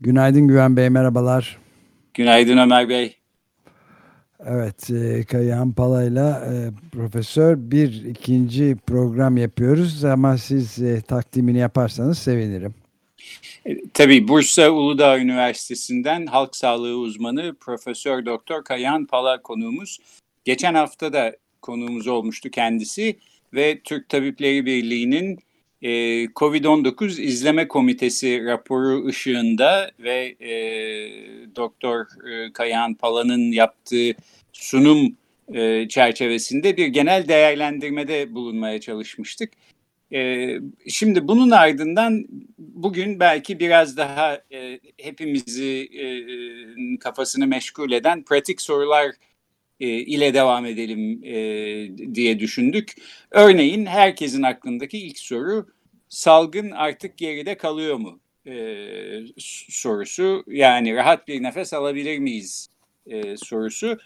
Günaydın Güven Bey, merhabalar. Günaydın Ömer Bey. Evet, e, Kayahan Pala'yla e, profesör bir ikinci program yapıyoruz ama siz e, takdimini yaparsanız sevinirim. E, tabii Bursa Uludağ Üniversitesi'nden halk sağlığı uzmanı Profesör Doktor Kayahan Pala konuğumuz. Geçen hafta da konuğumuz olmuştu kendisi ve Türk Tabipleri Birliği'nin e, COVID-19 İzleme Komitesi raporu ışığında ve e, Doktor e, Kayahan Pala'nın yaptığı sunum e, çerçevesinde bir genel değerlendirmede bulunmaya çalışmıştık. E, şimdi bunun ardından bugün belki biraz daha e, hepimizi e, kafasını meşgul eden pratik sorular e, ile devam edelim e, diye düşündük. Örneğin herkesin aklındaki ilk soru salgın artık geride kalıyor mu e, sorusu. Yani rahat bir nefes alabilir miyiz sorusu.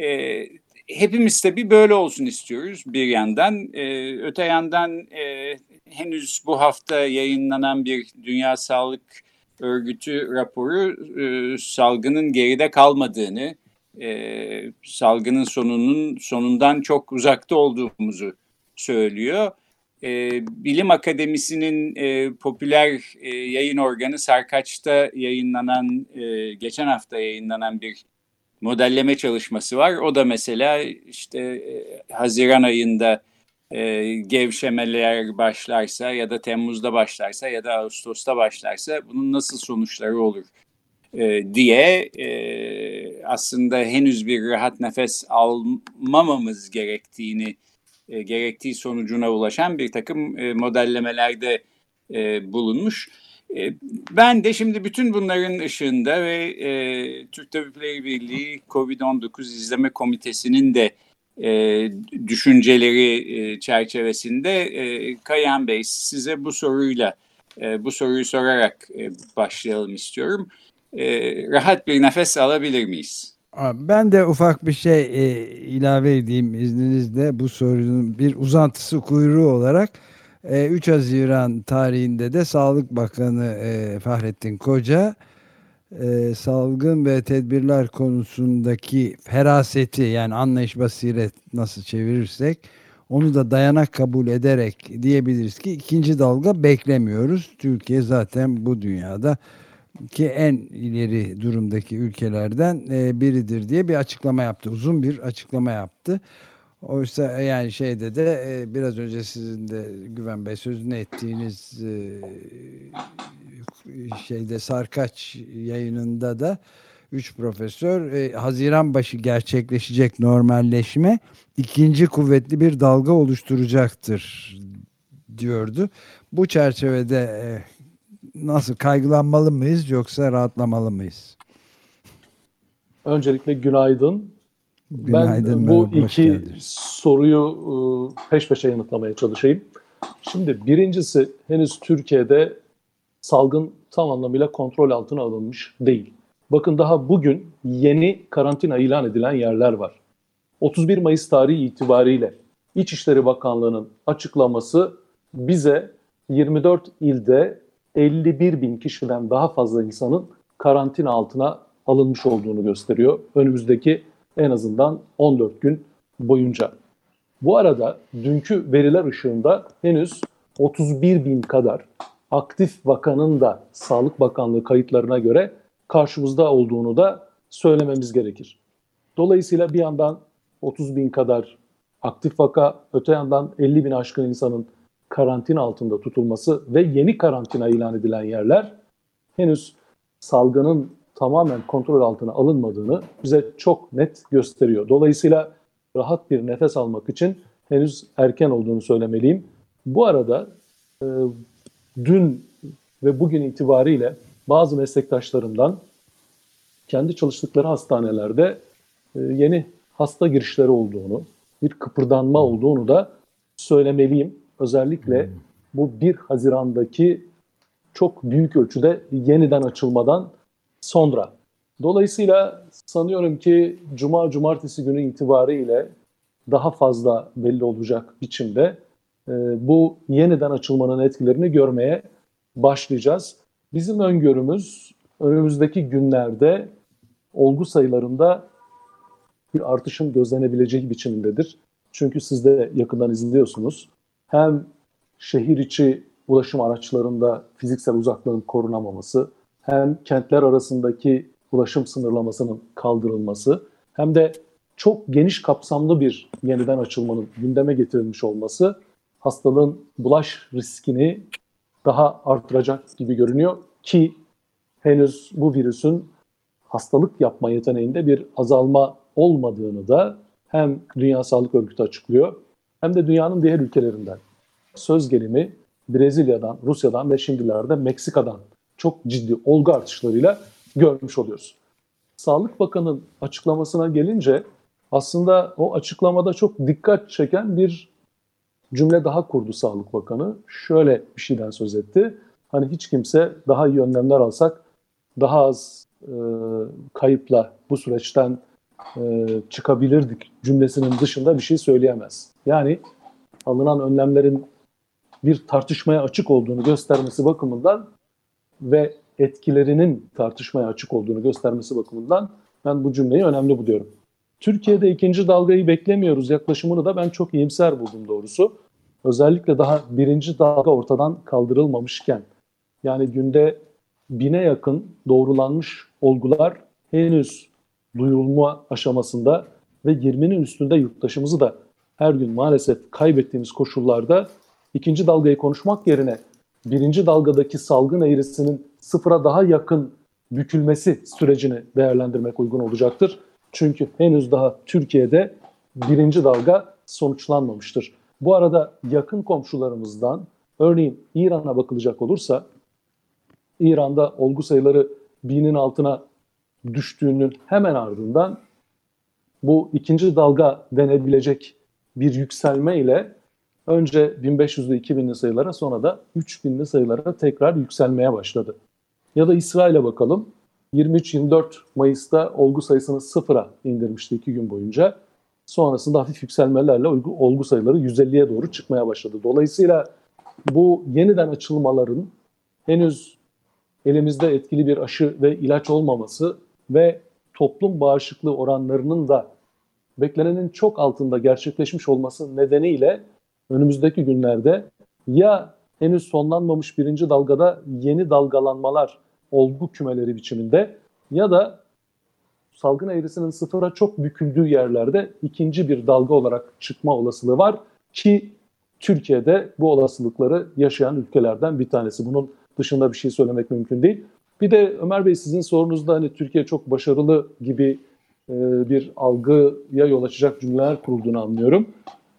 E, hepimiz tabii böyle olsun istiyoruz bir yandan. Öte yandan henüz bu hafta yayınlanan bir Dünya Sağlık Örgütü raporu salgının geride kalmadığını, e, salgının sonunun sonundan çok uzakta olduğumuzu söylüyor. E, Bilim Akademisi'nin e, popüler e, yayın organı Sarkaç'ta yayınlanan, e, geçen hafta yayınlanan bir modelleme çalışması var. O da mesela işte e, Haziran ayında e, gevşemeler başlarsa ya da Temmuz'da başlarsa ya da Ağustos'ta başlarsa bunun nasıl sonuçları olur e, diye e, aslında henüz bir rahat nefes almamamız gerektiğini e, gerektiği sonucuna ulaşan bir takım e, modellemelerde e, bulunmuş. E, ben de şimdi bütün bunların ışığında ve e, Türk Tabipleri Birliği COVID-19 İzleme Komitesi'nin de e, düşünceleri e, çerçevesinde e, Kayan Bey size bu soruyla e, bu soruyu sorarak e, başlayalım istiyorum. E, rahat bir nefes alabilir miyiz? Ben de ufak bir şey e, ilave edeyim izninizle bu sorunun bir uzantısı kuyruğu olarak 3 e, Haziran tarihinde de Sağlık Bakanı e, Fahrettin Koca e, salgın ve tedbirler konusundaki feraseti yani anlayış basiret nasıl çevirirsek onu da dayanak kabul ederek diyebiliriz ki ikinci dalga beklemiyoruz. Türkiye zaten bu dünyada ki en ileri durumdaki ülkelerden e, biridir diye bir açıklama yaptı. Uzun bir açıklama yaptı. Oysa yani şeyde de e, biraz önce sizin de Güven Bey sözünü ettiğiniz e, şeyde Sarkaç yayınında da üç profesör e, Haziran başı gerçekleşecek normalleşme ikinci kuvvetli bir dalga oluşturacaktır diyordu. Bu çerçevede e, nasıl kaygılanmalı mıyız yoksa rahatlamalı mıyız? Öncelikle günaydın. Günaydın, ben bu iki soruyu e, peş peşe yanıtlamaya çalışayım. Şimdi birincisi henüz Türkiye'de salgın tam anlamıyla kontrol altına alınmış değil. Bakın daha bugün yeni karantina ilan edilen yerler var. 31 Mayıs tarihi itibariyle İçişleri Bakanlığı'nın açıklaması bize 24 ilde 51 bin kişiden daha fazla insanın karantina altına alınmış olduğunu gösteriyor. Önümüzdeki en azından 14 gün boyunca. Bu arada dünkü veriler ışığında henüz 31 bin kadar aktif vakanın da Sağlık Bakanlığı kayıtlarına göre karşımızda olduğunu da söylememiz gerekir. Dolayısıyla bir yandan 30 bin kadar aktif vaka, öte yandan 50 bin aşkın insanın karantina altında tutulması ve yeni karantina ilan edilen yerler henüz salgının tamamen kontrol altına alınmadığını bize çok net gösteriyor. Dolayısıyla rahat bir nefes almak için henüz erken olduğunu söylemeliyim. Bu arada e, dün ve bugün itibariyle bazı meslektaşlarımdan kendi çalıştıkları hastanelerde e, yeni hasta girişleri olduğunu, bir kıpırdanma olduğunu da söylemeliyim. Özellikle hmm. bu 1 Haziran'daki çok büyük ölçüde yeniden açılmadan sonra. Dolayısıyla sanıyorum ki Cuma, Cumartesi günü itibariyle daha fazla belli olacak biçimde e, bu yeniden açılmanın etkilerini görmeye başlayacağız. Bizim öngörümüz önümüzdeki günlerde olgu sayılarında bir artışın gözlenebileceği biçimindedir. Çünkü siz de yakından izliyorsunuz. Hem şehir içi ulaşım araçlarında fiziksel uzaklığın korunamaması, hem kentler arasındaki ulaşım sınırlamasının kaldırılması, hem de çok geniş kapsamlı bir yeniden açılmanın gündeme getirilmiş olması hastalığın bulaş riskini daha artıracak gibi görünüyor ki henüz bu virüsün hastalık yapma yeteneğinde bir azalma olmadığını da hem Dünya Sağlık Örgütü açıklıyor hem de dünyanın diğer ülkelerinden. Söz gelimi Brezilya'dan, Rusya'dan ve şimdilerde Meksika'dan çok ciddi olgu artışlarıyla görmüş oluyoruz. Sağlık Bakanı'nın açıklamasına gelince aslında o açıklamada çok dikkat çeken bir cümle daha kurdu Sağlık Bakanı. Şöyle bir şeyden söz etti. Hani hiç kimse daha iyi önlemler alsak daha az e, kayıpla bu süreçten e, çıkabilirdik cümlesinin dışında bir şey söyleyemez. Yani alınan önlemlerin bir tartışmaya açık olduğunu göstermesi bakımından ve etkilerinin tartışmaya açık olduğunu göstermesi bakımından ben bu cümleyi önemli buluyorum. Türkiye'de ikinci dalgayı beklemiyoruz yaklaşımını da ben çok iyimser buldum doğrusu. Özellikle daha birinci dalga ortadan kaldırılmamışken yani günde bine yakın doğrulanmış olgular henüz duyulma aşamasında ve 20'nin üstünde yurttaşımızı da her gün maalesef kaybettiğimiz koşullarda ikinci dalgayı konuşmak yerine birinci dalgadaki salgın eğrisinin sıfıra daha yakın bükülmesi sürecini değerlendirmek uygun olacaktır. Çünkü henüz daha Türkiye'de birinci dalga sonuçlanmamıştır. Bu arada yakın komşularımızdan örneğin İran'a bakılacak olursa İran'da olgu sayıları binin altına düştüğünün hemen ardından bu ikinci dalga denebilecek bir yükselme ile önce 1500'lü 2000'li sayılara sonra da 3000'li sayılara tekrar yükselmeye başladı. Ya da İsrail'e bakalım. 23-24 Mayıs'ta olgu sayısını sıfıra indirmişti iki gün boyunca. Sonrasında hafif yükselmelerle olgu, sayıları 150'ye doğru çıkmaya başladı. Dolayısıyla bu yeniden açılmaların henüz elimizde etkili bir aşı ve ilaç olmaması ve toplum bağışıklığı oranlarının da beklenenin çok altında gerçekleşmiş olması nedeniyle önümüzdeki günlerde ya henüz sonlanmamış birinci dalgada yeni dalgalanmalar olgu kümeleri biçiminde ya da salgın eğrisinin sıfıra çok büküldüğü yerlerde ikinci bir dalga olarak çıkma olasılığı var ki Türkiye'de bu olasılıkları yaşayan ülkelerden bir tanesi. Bunun dışında bir şey söylemek mümkün değil. Bir de Ömer Bey sizin sorunuzda hani Türkiye çok başarılı gibi e, bir algıya yol açacak cümleler kurulduğunu anlıyorum.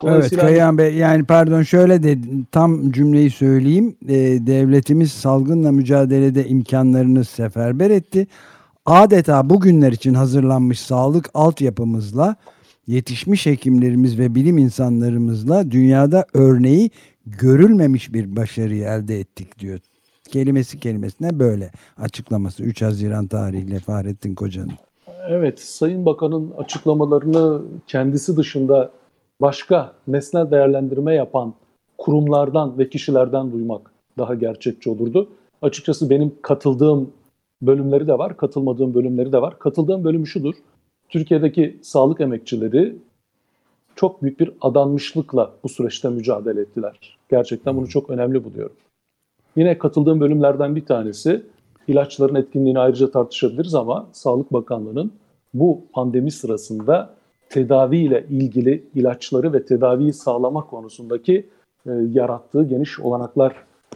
Evet Kayan Bey yani pardon şöyle de tam cümleyi söyleyeyim. E, devletimiz salgınla mücadelede imkanlarını seferber etti. Adeta bugünler için hazırlanmış sağlık altyapımızla yetişmiş hekimlerimiz ve bilim insanlarımızla dünyada örneği görülmemiş bir başarıyı elde ettik diyor kelimesi kelimesine böyle açıklaması 3 Haziran tarihiyle Fahrettin Koca'nın. Evet, Sayın Bakan'ın açıklamalarını kendisi dışında başka nesnel değerlendirme yapan kurumlardan ve kişilerden duymak daha gerçekçi olurdu. Açıkçası benim katıldığım bölümleri de var, katılmadığım bölümleri de var. Katıldığım bölüm şudur. Türkiye'deki sağlık emekçileri çok büyük bir adanmışlıkla bu süreçte mücadele ettiler. Gerçekten bunu çok önemli buluyorum. Yine katıldığım bölümlerden bir tanesi ilaçların etkinliğini ayrıca tartışabiliriz ama Sağlık Bakanlığı'nın bu pandemi sırasında tedavi ile ilgili ilaçları ve tedaviyi sağlama konusundaki e, yarattığı geniş olanaklar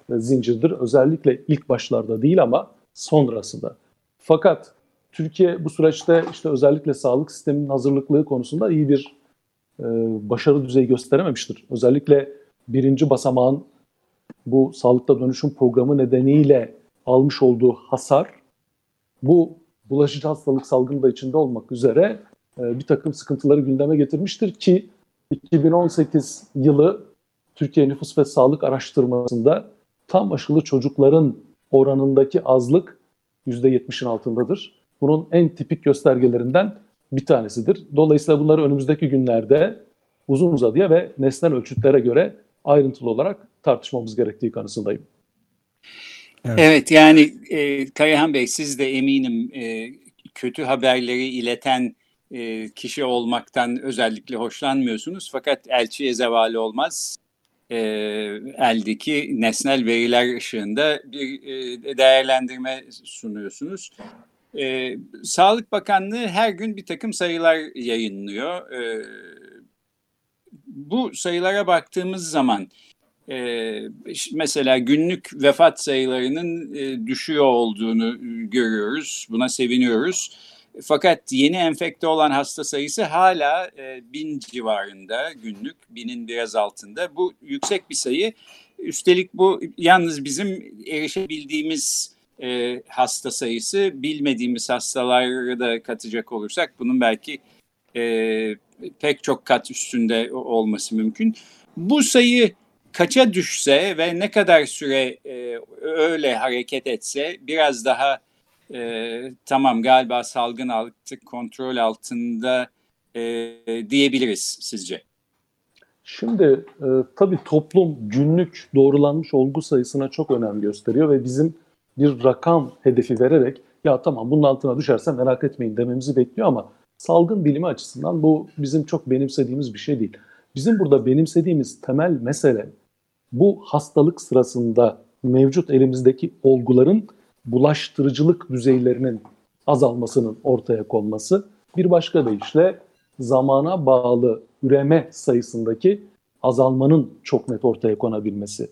e, zincirdir. Özellikle ilk başlarda değil ama sonrasında. Fakat Türkiye bu süreçte işte özellikle sağlık sisteminin hazırlıklığı konusunda iyi bir e, başarı düzeyi gösterememiştir. Özellikle birinci basamağın bu sağlıkta dönüşüm programı nedeniyle almış olduğu hasar bu bulaşıcı hastalık salgını da içinde olmak üzere e, bir takım sıkıntıları gündeme getirmiştir ki 2018 yılı Türkiye Nüfus ve Sağlık Araştırması'nda tam aşılı çocukların oranındaki azlık %70'in altındadır. Bunun en tipik göstergelerinden bir tanesidir. Dolayısıyla bunları önümüzdeki günlerde uzun uzadıya ve nesnel ölçütlere göre ayrıntılı olarak tartışmamız gerektiği kanısındayım. Evet, evet yani e, Kayahan Bey siz de eminim e, kötü haberleri ileten e, kişi olmaktan özellikle hoşlanmıyorsunuz. Fakat elçiye zevali olmaz. E, eldeki nesnel veriler ışığında bir e, değerlendirme sunuyorsunuz. E, Sağlık Bakanlığı her gün bir takım sayılar yayınlıyor. E, bu sayılara baktığımız zaman e, mesela günlük vefat sayılarının e, düşüyor olduğunu görüyoruz. Buna seviniyoruz. Fakat yeni enfekte olan hasta sayısı hala e, bin civarında günlük, binin biraz altında. Bu yüksek bir sayı. Üstelik bu yalnız bizim erişebildiğimiz e, hasta sayısı, bilmediğimiz hastaları da katacak olursak bunun belki e, pek çok kat üstünde olması mümkün. Bu sayı kaça düşse ve ne kadar süre e, öyle hareket etse biraz daha e, tamam galiba salgın artık kontrol altında e, diyebiliriz sizce? Şimdi e, tabii toplum günlük doğrulanmış olgu sayısına çok önem gösteriyor ve bizim bir rakam hedefi vererek ya tamam bunun altına düşerse merak etmeyin dememizi bekliyor ama salgın bilimi açısından bu bizim çok benimsediğimiz bir şey değil. Bizim burada benimsediğimiz temel mesele bu hastalık sırasında mevcut elimizdeki olguların bulaştırıcılık düzeylerinin azalmasının ortaya konması. Bir başka deyişle zamana bağlı üreme sayısındaki azalmanın çok net ortaya konabilmesi.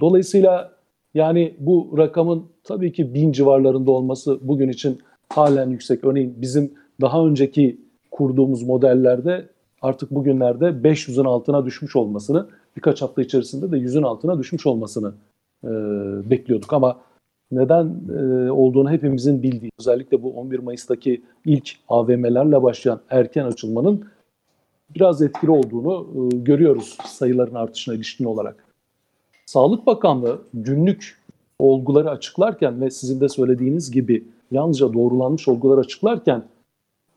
Dolayısıyla yani bu rakamın tabii ki bin civarlarında olması bugün için halen yüksek. Örneğin bizim daha önceki kurduğumuz modellerde artık bugünlerde 500'ün altına düşmüş olmasını, birkaç hafta içerisinde de 100'ün altına düşmüş olmasını e, bekliyorduk. Ama neden e, olduğunu hepimizin bildiği, özellikle bu 11 Mayıs'taki ilk AVM'lerle başlayan erken açılmanın biraz etkili olduğunu e, görüyoruz sayıların artışına ilişkin olarak. Sağlık Bakanlığı günlük olguları açıklarken ve sizin de söylediğiniz gibi yalnızca doğrulanmış olguları açıklarken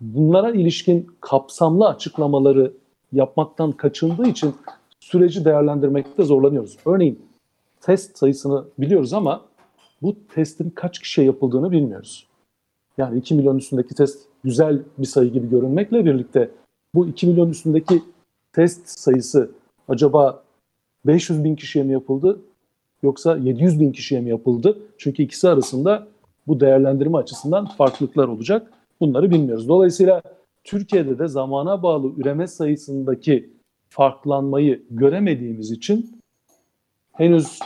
bunlara ilişkin kapsamlı açıklamaları yapmaktan kaçındığı için süreci değerlendirmekte zorlanıyoruz. Örneğin test sayısını biliyoruz ama bu testin kaç kişiye yapıldığını bilmiyoruz. Yani 2 milyon üstündeki test güzel bir sayı gibi görünmekle birlikte bu 2 milyon üstündeki test sayısı acaba 500 bin kişiye mi yapıldı yoksa 700 bin kişiye mi yapıldı? Çünkü ikisi arasında bu değerlendirme açısından farklılıklar olacak. Bunları bilmiyoruz. Dolayısıyla Türkiye'de de zamana bağlı üreme sayısındaki farklanmayı göremediğimiz için henüz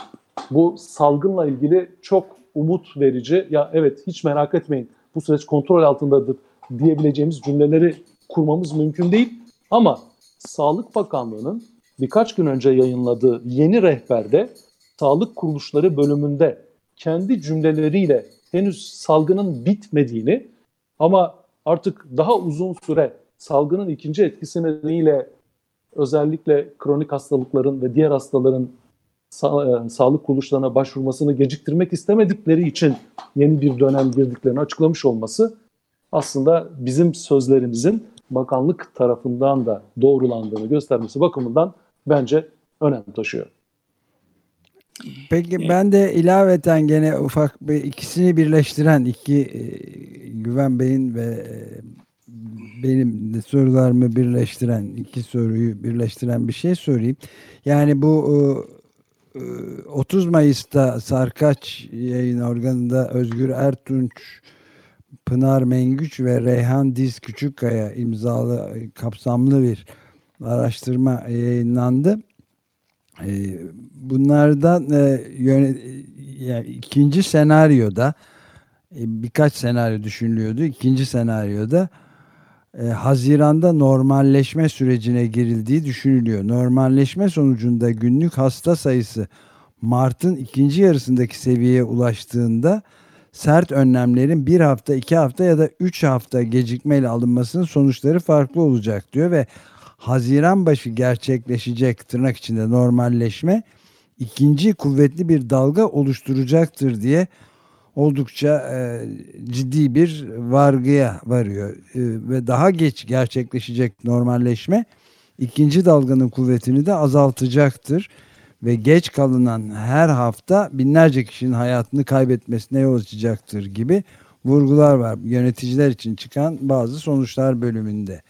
bu salgınla ilgili çok umut verici ya evet hiç merak etmeyin bu süreç kontrol altındadır diyebileceğimiz cümleleri kurmamız mümkün değil. Ama Sağlık Bakanlığı'nın birkaç gün önce yayınladığı yeni rehberde sağlık kuruluşları bölümünde kendi cümleleriyle henüz salgının bitmediğini ama artık daha uzun süre salgının ikinci etkisi nedeniyle özellikle kronik hastalıkların ve diğer hastaların sa- e, sağlık kuruluşlarına başvurmasını geciktirmek istemedikleri için yeni bir dönem girdiklerini açıklamış olması aslında bizim sözlerimizin bakanlık tarafından da doğrulandığını göstermesi bakımından bence önem taşıyor. Peki ben de ilaveten gene ufak bir ikisini birleştiren iki e, Güven Bey'in ve e, benim de sorularımı birleştiren iki soruyu birleştiren bir şey sorayım. Yani bu e, 30 Mayıs'ta Sarkaç yayın organında Özgür Ertunç, Pınar Mengüç ve Reyhan Diz Küçükkaya imzalı kapsamlı bir araştırma yayınlandı. E, bunlardan e, ikinci senaryoda e, birkaç senaryo düşünülüyordu. İkinci senaryoda e, Haziran'da normalleşme sürecine girildiği düşünülüyor. Normalleşme sonucunda günlük hasta sayısı Mart'ın ikinci yarısındaki seviyeye ulaştığında sert önlemlerin bir hafta, iki hafta ya da üç hafta gecikmeyle alınmasının sonuçları farklı olacak diyor ve Haziran başı gerçekleşecek tırnak içinde normalleşme ikinci kuvvetli bir dalga oluşturacaktır diye oldukça e, ciddi bir vargıya varıyor. E, ve daha geç gerçekleşecek normalleşme ikinci dalganın kuvvetini de azaltacaktır. Ve geç kalınan her hafta binlerce kişinin hayatını kaybetmesine yol açacaktır gibi vurgular var. Yöneticiler için çıkan bazı sonuçlar bölümünde.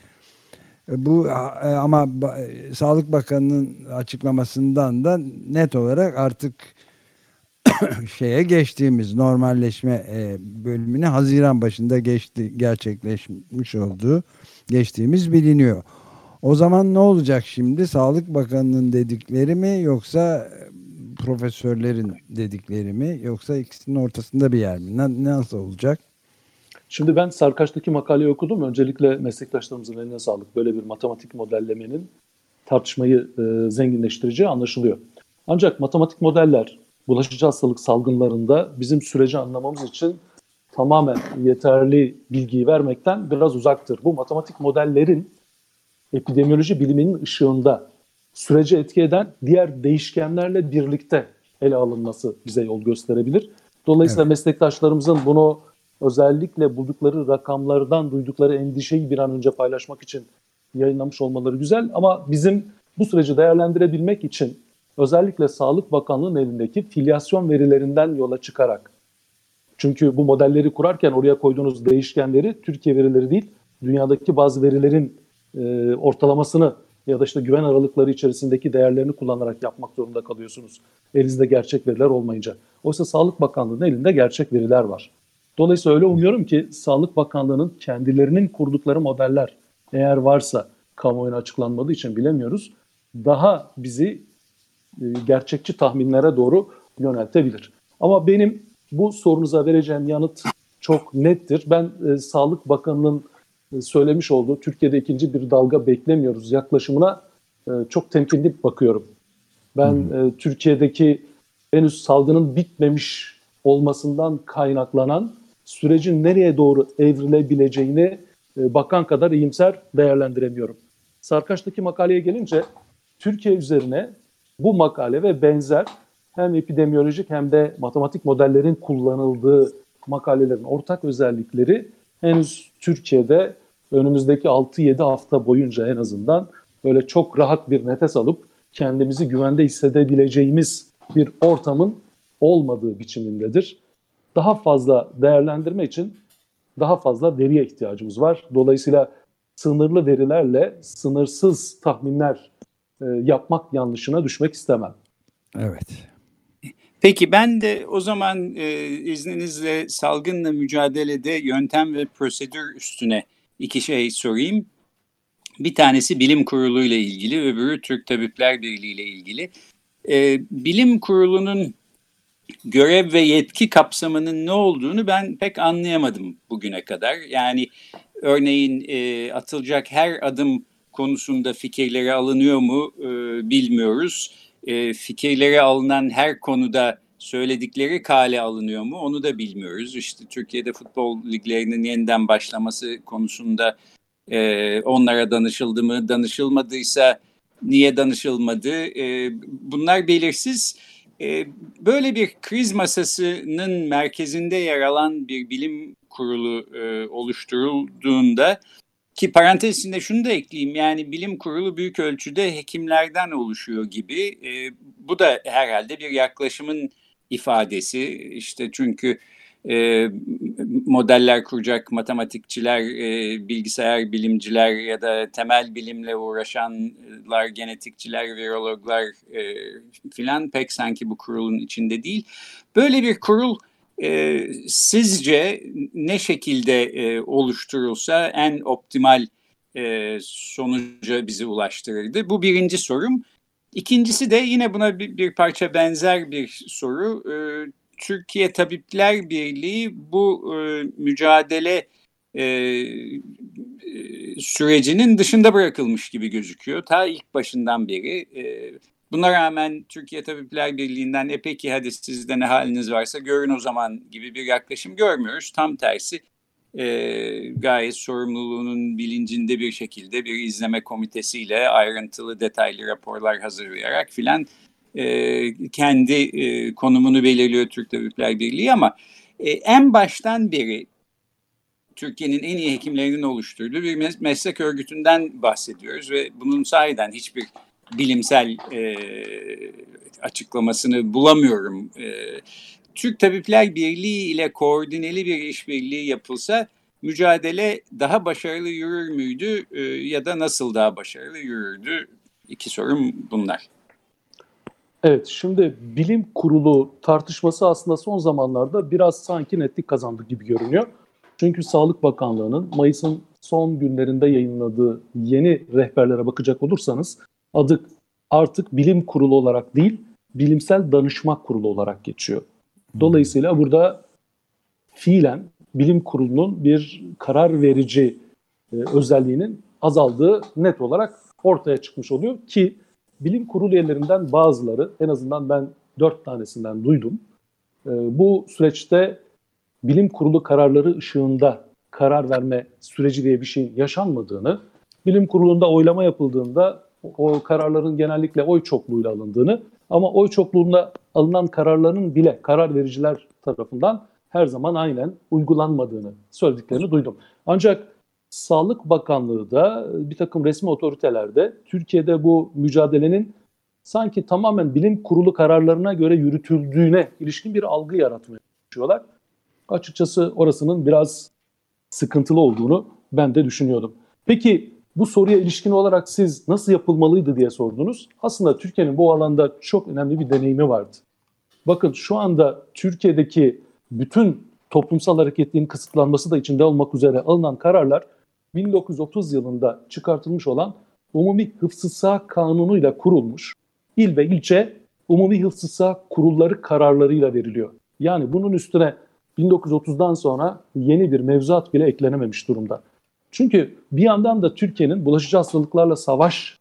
E, bu e, ama e, Sağlık Bakanı'nın açıklamasından da net olarak artık şeye geçtiğimiz normalleşme bölümüne Haziran başında geçti gerçekleşmiş olduğu geçtiğimiz biliniyor. O zaman ne olacak şimdi? Sağlık Bakanı'nın dedikleri mi yoksa profesörlerin dedikleri mi yoksa ikisinin ortasında bir yer mi? Nasıl olacak? Şimdi ben Sarkaç'taki makaleyi okudum. Öncelikle meslektaşlarımızın eline sağlık. Böyle bir matematik modellemenin tartışmayı e, zenginleştireceği anlaşılıyor. Ancak matematik modeller bulaşıcı hastalık salgınlarında bizim süreci anlamamız için tamamen yeterli bilgiyi vermekten biraz uzaktır. Bu matematik modellerin epidemiyoloji biliminin ışığında sürece etki eden diğer değişkenlerle birlikte ele alınması bize yol gösterebilir. Dolayısıyla evet. meslektaşlarımızın bunu özellikle buldukları rakamlardan duydukları endişeyi bir an önce paylaşmak için yayınlamış olmaları güzel ama bizim bu süreci değerlendirebilmek için özellikle Sağlık Bakanlığı'nın elindeki filyasyon verilerinden yola çıkarak çünkü bu modelleri kurarken oraya koyduğunuz değişkenleri Türkiye verileri değil dünyadaki bazı verilerin e, ortalamasını ya da işte güven aralıkları içerisindeki değerlerini kullanarak yapmak zorunda kalıyorsunuz. Elinizde gerçek veriler olmayınca. Oysa Sağlık Bakanlığı'nın elinde gerçek veriler var. Dolayısıyla öyle umuyorum ki Sağlık Bakanlığı'nın kendilerinin kurdukları modeller eğer varsa kamuoyuna açıklanmadığı için bilemiyoruz. Daha bizi e, gerçekçi tahminlere doğru yöneltebilir. Ama benim bu sorunuza vereceğim yanıt çok nettir. Ben e, Sağlık Bakanı'nın e, söylemiş olduğu Türkiye'de ikinci bir dalga beklemiyoruz yaklaşımına e, çok temkinli bakıyorum. Ben hmm. e, Türkiye'deki henüz salgının bitmemiş olmasından kaynaklanan sürecin nereye doğru evrilebileceğini e, bakan kadar iyimser değerlendiremiyorum. Sarkaç'taki makaleye gelince Türkiye üzerine bu makale ve benzer hem epidemiyolojik hem de matematik modellerin kullanıldığı makalelerin ortak özellikleri henüz Türkiye'de önümüzdeki 6-7 hafta boyunca en azından böyle çok rahat bir nefes alıp kendimizi güvende hissedebileceğimiz bir ortamın olmadığı biçimindedir daha fazla değerlendirme için daha fazla veriye ihtiyacımız var. Dolayısıyla sınırlı verilerle sınırsız tahminler e, yapmak yanlışına düşmek istemem. Evet. Peki ben de o zaman e, izninizle salgınla mücadelede yöntem ve prosedür üstüne iki şey sorayım. Bir tanesi bilim kurulu ile ilgili, öbürü Türk Tabipler Birliği ile ilgili. E, bilim kurulunun görev ve yetki kapsamının ne olduğunu ben pek anlayamadım bugüne kadar. Yani örneğin e, atılacak her adım konusunda fikirleri alınıyor mu e, bilmiyoruz. E, fikirleri alınan her konuda söyledikleri kale alınıyor mu onu da bilmiyoruz. İşte Türkiye'de futbol liglerinin yeniden başlaması konusunda e, onlara danışıldı mı, danışılmadıysa niye danışılmadı? E, bunlar belirsiz. E, böyle bir kriz masasının merkezinde yer alan bir bilim kurulu e, oluşturulduğunda ki parantez içinde şunu da ekleyeyim yani bilim kurulu büyük ölçüde hekimlerden oluşuyor gibi e, bu da herhalde bir yaklaşımın ifadesi. İşte çünkü e, modeller kuracak matematikçiler, e, bilgisayar bilimciler ya da temel bilimle uğraşanlar, genetikçiler, virologlar e, filan pek sanki bu kurulun içinde değil. Böyle bir kurul e, sizce ne şekilde e, oluşturulsa en optimal e, sonuca bizi ulaştırırdı? Bu birinci sorum. İkincisi de yine buna bir, bir parça benzer bir soru. E, Türkiye Tabipler Birliği bu e, mücadele sürecinin dışında bırakılmış gibi gözüküyor. Ta ilk başından beri. buna rağmen Türkiye Tabipler Birliği'nden e peki hadi sizde ne haliniz varsa görün o zaman gibi bir yaklaşım görmüyoruz. Tam tersi e, gayet sorumluluğunun bilincinde bir şekilde bir izleme komitesiyle ayrıntılı detaylı raporlar hazırlayarak filan e, kendi e, konumunu belirliyor Türk Tabipler Birliği ama e, en baştan beri Türkiye'nin en iyi hekimlerinin oluşturduğu bir meslek örgütünden bahsediyoruz ve bunun sahiden hiçbir bilimsel açıklamasını bulamıyorum. Türk Tabipler Birliği ile koordineli bir işbirliği yapılsa mücadele daha başarılı yürür müydü ya da nasıl daha başarılı yürürdü? İki sorum bunlar. Evet, şimdi bilim kurulu tartışması aslında son zamanlarda biraz sanki netlik kazandı gibi görünüyor. Çünkü Sağlık Bakanlığı'nın Mayıs'ın son günlerinde yayınladığı yeni rehberlere bakacak olursanız adı artık bilim kurulu olarak değil, bilimsel danışma kurulu olarak geçiyor. Dolayısıyla burada fiilen bilim kurulunun bir karar verici e, özelliğinin azaldığı net olarak ortaya çıkmış oluyor ki bilim kurulu üyelerinden bazıları en azından ben dört tanesinden duydum. E, bu süreçte bilim kurulu kararları ışığında karar verme süreci diye bir şeyin yaşanmadığını, bilim kurulunda oylama yapıldığında o kararların genellikle oy çokluğuyla alındığını ama oy çokluğunda alınan kararların bile karar vericiler tarafından her zaman aynen uygulanmadığını söylediklerini duydum. Ancak Sağlık Bakanlığı da bir takım resmi otoritelerde Türkiye'de bu mücadelenin sanki tamamen bilim kurulu kararlarına göre yürütüldüğüne ilişkin bir algı yaratmaya çalışıyorlar. Açıkçası orasının biraz sıkıntılı olduğunu ben de düşünüyordum. Peki bu soruya ilişkin olarak siz nasıl yapılmalıydı diye sordunuz. Aslında Türkiye'nin bu alanda çok önemli bir deneyimi vardı. Bakın şu anda Türkiye'deki bütün toplumsal hareketliğin kısıtlanması da içinde olmak üzere alınan kararlar 1930 yılında çıkartılmış olan Umumi Hıfzı Sağ Kanunu ile kurulmuş il ve ilçe Umumi Hıfzı Sağ kurulları kararlarıyla veriliyor. Yani bunun üstüne 1930'dan sonra yeni bir mevzuat bile eklenememiş durumda. Çünkü bir yandan da Türkiye'nin bulaşıcı hastalıklarla savaş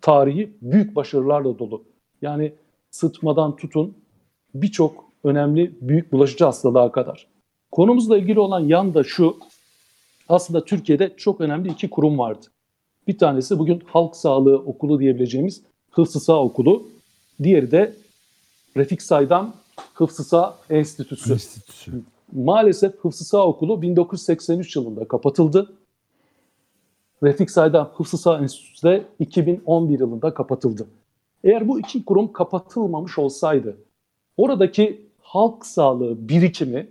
tarihi büyük başarılarla dolu. Yani sıtmadan tutun birçok önemli büyük bulaşıcı hastalığa kadar. Konumuzla ilgili olan yan da şu, aslında Türkiye'de çok önemli iki kurum vardı. Bir tanesi bugün Halk Sağlığı Okulu diyebileceğimiz Hıfzı Sağ Okulu. Diğeri de Refik Saydam Hıfzı Sağ Enstitüsü. Enstitüsü. Maalesef Hıfzı Sağ Okulu 1983 yılında kapatıldı. Refik Saydam Hıfzı Sağ Enstitüsü de 2011 yılında kapatıldı. Eğer bu iki kurum kapatılmamış olsaydı oradaki halk sağlığı birikimi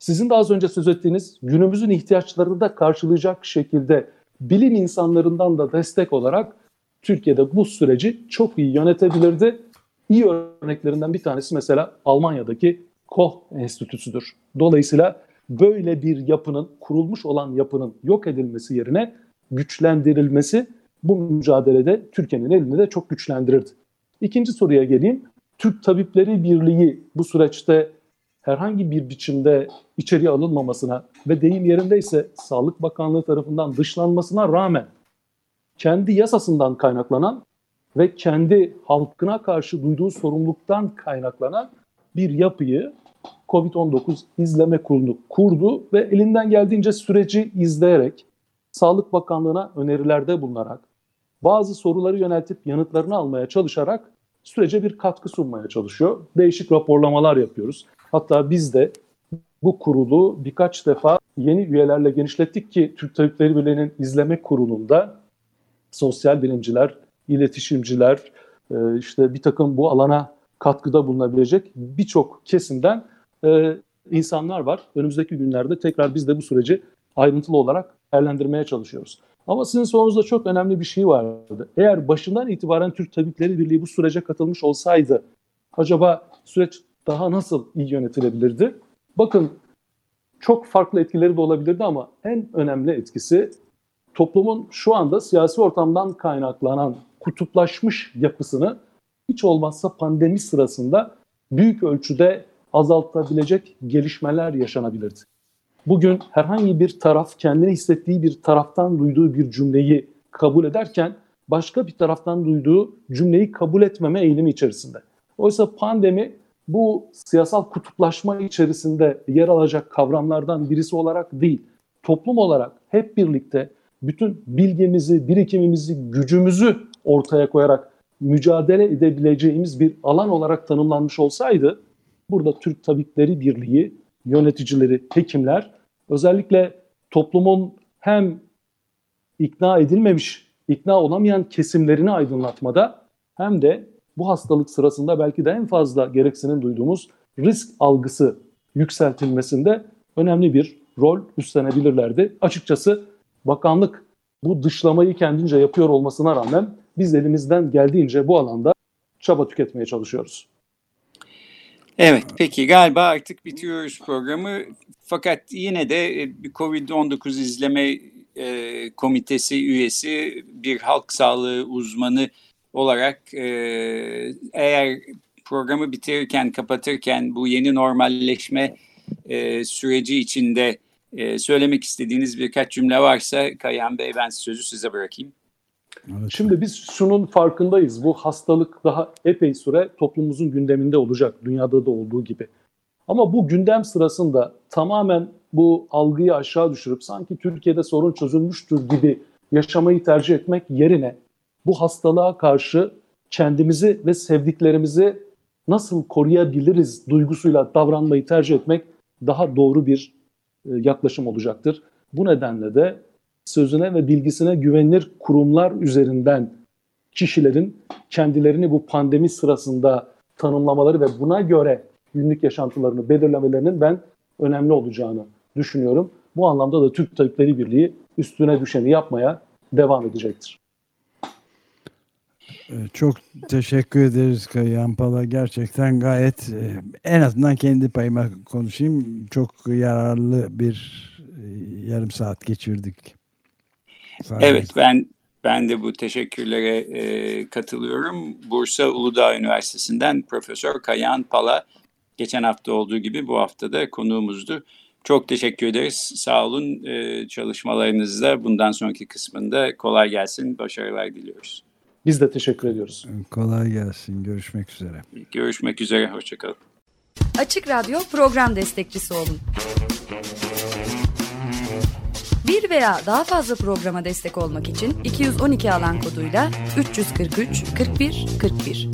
sizin de az önce söz ettiğiniz günümüzün ihtiyaçlarını da karşılayacak şekilde bilim insanlarından da destek olarak Türkiye'de bu süreci çok iyi yönetebilirdi. İyi örneklerinden bir tanesi mesela Almanya'daki Koch Enstitüsü'dür. Dolayısıyla böyle bir yapının, kurulmuş olan yapının yok edilmesi yerine güçlendirilmesi bu mücadelede Türkiye'nin elini de çok güçlendirirdi. İkinci soruya geleyim. Türk Tabipleri Birliği bu süreçte herhangi bir biçimde içeriye alınmamasına ve deyim yerindeyse Sağlık Bakanlığı tarafından dışlanmasına rağmen kendi yasasından kaynaklanan ve kendi halkına karşı duyduğu sorumluluktan kaynaklanan bir yapıyı COVID-19 izleme kurulu kurdu ve elinden geldiğince süreci izleyerek Sağlık Bakanlığı'na önerilerde bulunarak bazı soruları yöneltip yanıtlarını almaya çalışarak sürece bir katkı sunmaya çalışıyor. Değişik raporlamalar yapıyoruz. Hatta biz de bu kurulu birkaç defa yeni üyelerle genişlettik ki Türk Tabipleri Birliği'nin izleme kurulunda sosyal bilimciler, iletişimciler, e, işte bir takım bu alana katkıda bulunabilecek birçok kesimden e, insanlar var. Önümüzdeki günlerde tekrar biz de bu süreci ayrıntılı olarak değerlendirmeye çalışıyoruz. Ama sizin sorunuzda çok önemli bir şey vardı. Eğer başından itibaren Türk Tabipleri Birliği bu sürece katılmış olsaydı acaba süreç daha nasıl iyi yönetilebilirdi? Bakın çok farklı etkileri de olabilirdi ama en önemli etkisi toplumun şu anda siyasi ortamdan kaynaklanan kutuplaşmış yapısını hiç olmazsa pandemi sırasında büyük ölçüde azaltabilecek gelişmeler yaşanabilirdi. bugün herhangi bir taraf kendini hissettiği bir taraftan duyduğu bir cümleyi kabul ederken başka bir taraftan duyduğu cümleyi kabul etmeme eğilimi içerisinde. Oysa pandemi bu siyasal kutuplaşma içerisinde yer alacak kavramlardan birisi olarak değil, toplum olarak hep birlikte bütün bilgimizi, birikimimizi, gücümüzü ortaya koyarak mücadele edebileceğimiz bir alan olarak tanımlanmış olsaydı burada Türk Tabipleri Birliği, yöneticileri, hekimler özellikle toplumun hem ikna edilmemiş, ikna olamayan kesimlerini aydınlatmada hem de bu hastalık sırasında belki de en fazla gereksinim duyduğumuz risk algısı yükseltilmesinde önemli bir rol üstlenebilirlerdi. Açıkçası bakanlık bu dışlamayı kendince yapıyor olmasına rağmen biz elimizden geldiğince bu alanda çaba tüketmeye çalışıyoruz. Evet peki galiba artık bitiriyoruz programı. Fakat yine de e, bir Covid-19 izleme e, komitesi üyesi bir halk sağlığı uzmanı olarak e, eğer programı bitirirken kapatırken bu yeni normalleşme e, süreci içinde e, söylemek istediğiniz birkaç cümle varsa Kayan Bey ben sözü size bırakayım. Şimdi biz şunun farkındayız. Bu hastalık daha epey süre toplumumuzun gündeminde olacak. Dünyada da olduğu gibi. Ama bu gündem sırasında tamamen bu algıyı aşağı düşürüp sanki Türkiye'de sorun çözülmüştür gibi yaşamayı tercih etmek yerine bu hastalığa karşı kendimizi ve sevdiklerimizi nasıl koruyabiliriz duygusuyla davranmayı tercih etmek daha doğru bir e, yaklaşım olacaktır. Bu nedenle de sözüne ve bilgisine güvenilir kurumlar üzerinden kişilerin kendilerini bu pandemi sırasında tanımlamaları ve buna göre günlük yaşantılarını belirlemelerinin ben önemli olacağını düşünüyorum. Bu anlamda da Türk Tabipleri Birliği üstüne düşeni yapmaya devam edecektir. Ee, çok teşekkür ederiz Kayan Pala. Gerçekten gayet e, en azından kendi payıma konuşayım. Çok yararlı bir e, yarım saat geçirdik. Sadece. Evet ben ben de bu teşekkürlere e, katılıyorum. Bursa Uludağ Üniversitesi'nden Profesör Kayan Pala geçen hafta olduğu gibi bu hafta da konuğumuzdu. Çok teşekkür ederiz. Sağ olun. E, çalışmalarınızda bundan sonraki kısmında kolay gelsin. Başarılar diliyoruz. Biz de teşekkür ediyoruz. Kolay gelsin. Görüşmek üzere. Görüşmek üzere. Hoşçakalın. Açık Radyo program destekçisi olun. Bir veya daha fazla programa destek olmak için 212 alan koduyla 343 41 41.